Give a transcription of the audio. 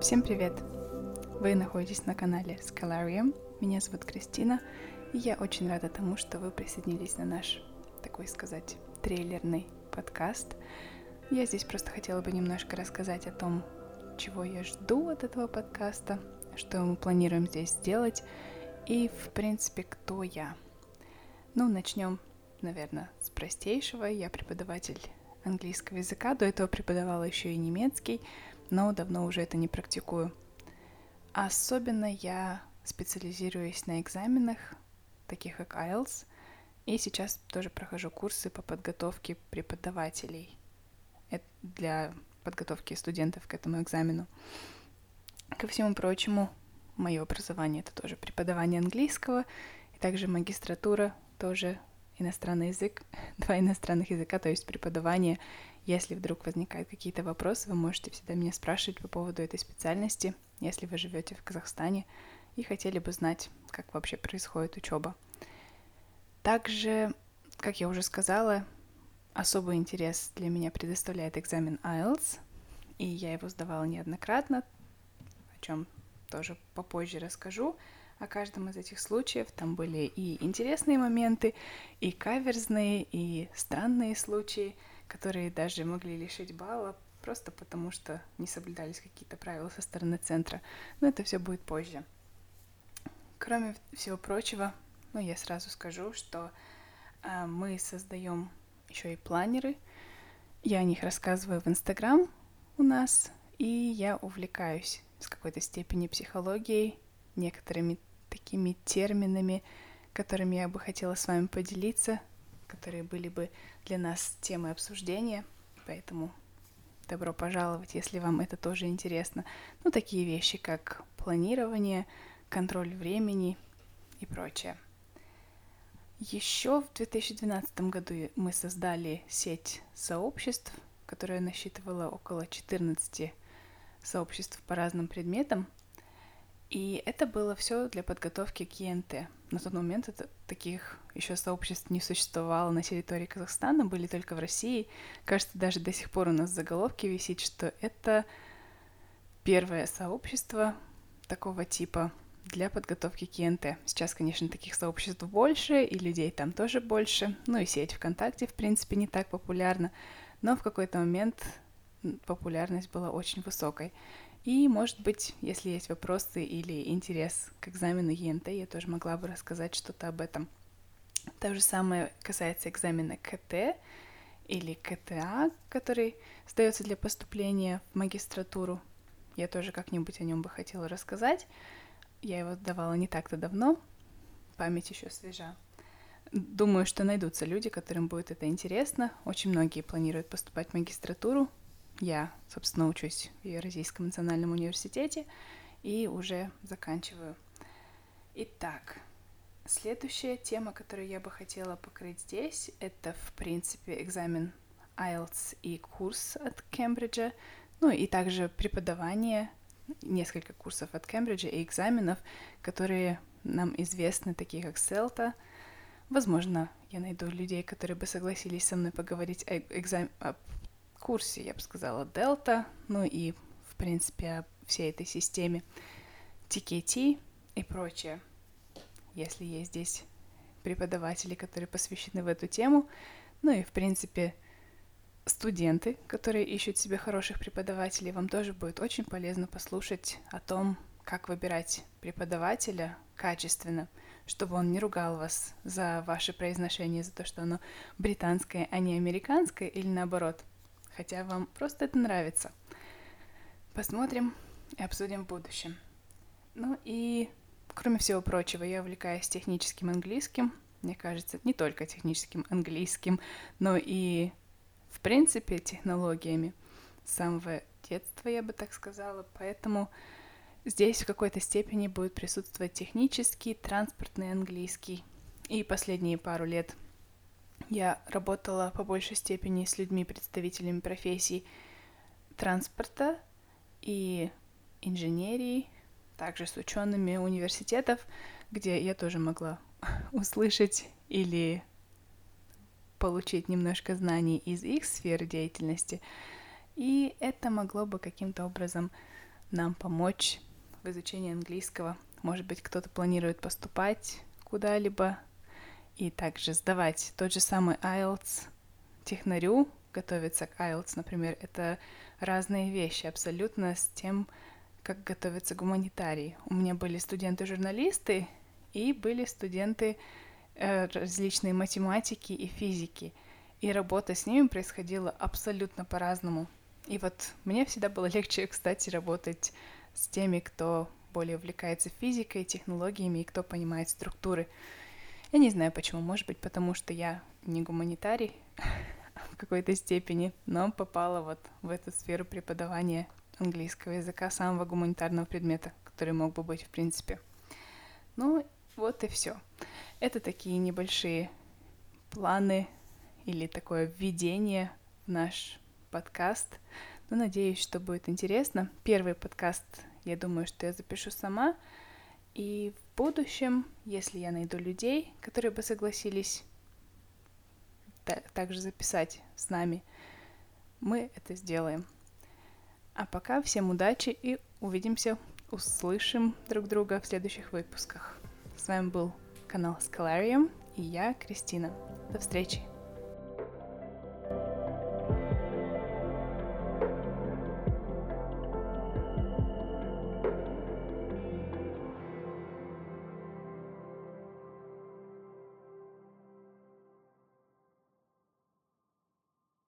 Всем привет! Вы находитесь на канале Scalarium. Меня зовут Кристина, и я очень рада тому, что вы присоединились на наш, такой сказать, трейлерный подкаст. Я здесь просто хотела бы немножко рассказать о том, чего я жду от этого подкаста, что мы планируем здесь сделать и, в принципе, кто я. Ну, начнем, наверное, с простейшего. Я преподаватель английского языка, до этого преподавала еще и немецкий, но давно уже это не практикую. Особенно я специализируюсь на экзаменах, таких как IELTS, и сейчас тоже прохожу курсы по подготовке преподавателей для подготовки студентов к этому экзамену. Ко всему прочему, мое образование это тоже преподавание английского, и также магистратура тоже иностранный язык, два иностранных языка, то есть преподавание. Если вдруг возникают какие-то вопросы, вы можете всегда меня спрашивать по поводу этой специальности, если вы живете в Казахстане и хотели бы знать, как вообще происходит учеба. Также, как я уже сказала, особый интерес для меня предоставляет экзамен IELTS, и я его сдавала неоднократно, о чем тоже попозже расскажу о каждом из этих случаев. Там были и интересные моменты, и каверзные, и странные случаи, которые даже могли лишить балла, просто потому что не соблюдались какие-то правила со стороны центра. Но это все будет позже. Кроме всего прочего, ну, я сразу скажу, что э, мы создаем еще и планеры. Я о них рассказываю в Инстаграм у нас, и я увлекаюсь с какой-то степени психологией, некоторыми такими терминами, которыми я бы хотела с вами поделиться, которые были бы для нас темой обсуждения. Поэтому добро пожаловать, если вам это тоже интересно. Ну, такие вещи, как планирование, контроль времени и прочее. Еще в 2012 году мы создали сеть сообществ, которая насчитывала около 14 сообществ по разным предметам – и это было все для подготовки к ЕНТ. На тот момент это, таких еще сообществ не существовало на территории Казахстана, были только в России. Кажется, даже до сих пор у нас в заголовке висит, что это первое сообщество такого типа для подготовки к ЕНТ. Сейчас, конечно, таких сообществ больше, и людей там тоже больше. Ну и сеть ВКонтакте, в принципе, не так популярна. Но в какой-то момент популярность была очень высокой. И, может быть, если есть вопросы или интерес к экзамену ЕНТ, я тоже могла бы рассказать что-то об этом. То же самое касается экзамена КТ или КТА, который сдается для поступления в магистратуру. Я тоже как-нибудь о нем бы хотела рассказать. Я его сдавала не так-то давно, память еще свежа. Думаю, что найдутся люди, которым будет это интересно. Очень многие планируют поступать в магистратуру, я, собственно, учусь в Евразийском национальном университете и уже заканчиваю. Итак, следующая тема, которую я бы хотела покрыть здесь, это, в принципе, экзамен IELTS и курс от Кембриджа, ну и также преподавание, несколько курсов от Кембриджа и экзаменов, которые нам известны, такие как CELTA. Возможно, я найду людей, которые бы согласились со мной поговорить о, экзам... курсе, я бы сказала, Delta, ну и, в принципе, всей этой системе TKT и прочее. Если есть здесь преподаватели, которые посвящены в эту тему, ну и, в принципе, студенты, которые ищут себе хороших преподавателей, вам тоже будет очень полезно послушать о том, как выбирать преподавателя качественно, чтобы он не ругал вас за ваше произношение, за то, что оно британское, а не американское, или наоборот хотя вам просто это нравится. Посмотрим и обсудим в будущем. Ну и, кроме всего прочего, я увлекаюсь техническим английским. Мне кажется, не только техническим английским, но и, в принципе, технологиями с самого детства, я бы так сказала. Поэтому здесь в какой-то степени будет присутствовать технический, транспортный английский. И последние пару лет я работала по большей степени с людьми, представителями профессий транспорта и инженерии, также с учеными университетов, где я тоже могла услышать или получить немножко знаний из их сферы деятельности. И это могло бы каким-то образом нам помочь в изучении английского. Может быть, кто-то планирует поступать куда-либо и также сдавать тот же самый IELTS технарю, готовиться к IELTS, например, это разные вещи абсолютно с тем, как готовятся гуманитарии. У меня были студенты-журналисты и были студенты э, различные математики и физики. И работа с ними происходила абсолютно по-разному. И вот мне всегда было легче, кстати, работать с теми, кто более увлекается физикой, технологиями и кто понимает структуры. Я не знаю почему, может быть, потому что я не гуманитарий в какой-то степени, но попала вот в эту сферу преподавания английского языка, самого гуманитарного предмета, который мог бы быть в принципе. Ну, вот и все. Это такие небольшие планы или такое введение в наш подкаст. Ну, надеюсь, что будет интересно. Первый подкаст, я думаю, что я запишу сама. И в будущем, если я найду людей, которые бы согласились также записать с нами, мы это сделаем. А пока всем удачи и увидимся, услышим друг друга в следующих выпусках. С вами был канал Scalarium и я, Кристина. До встречи!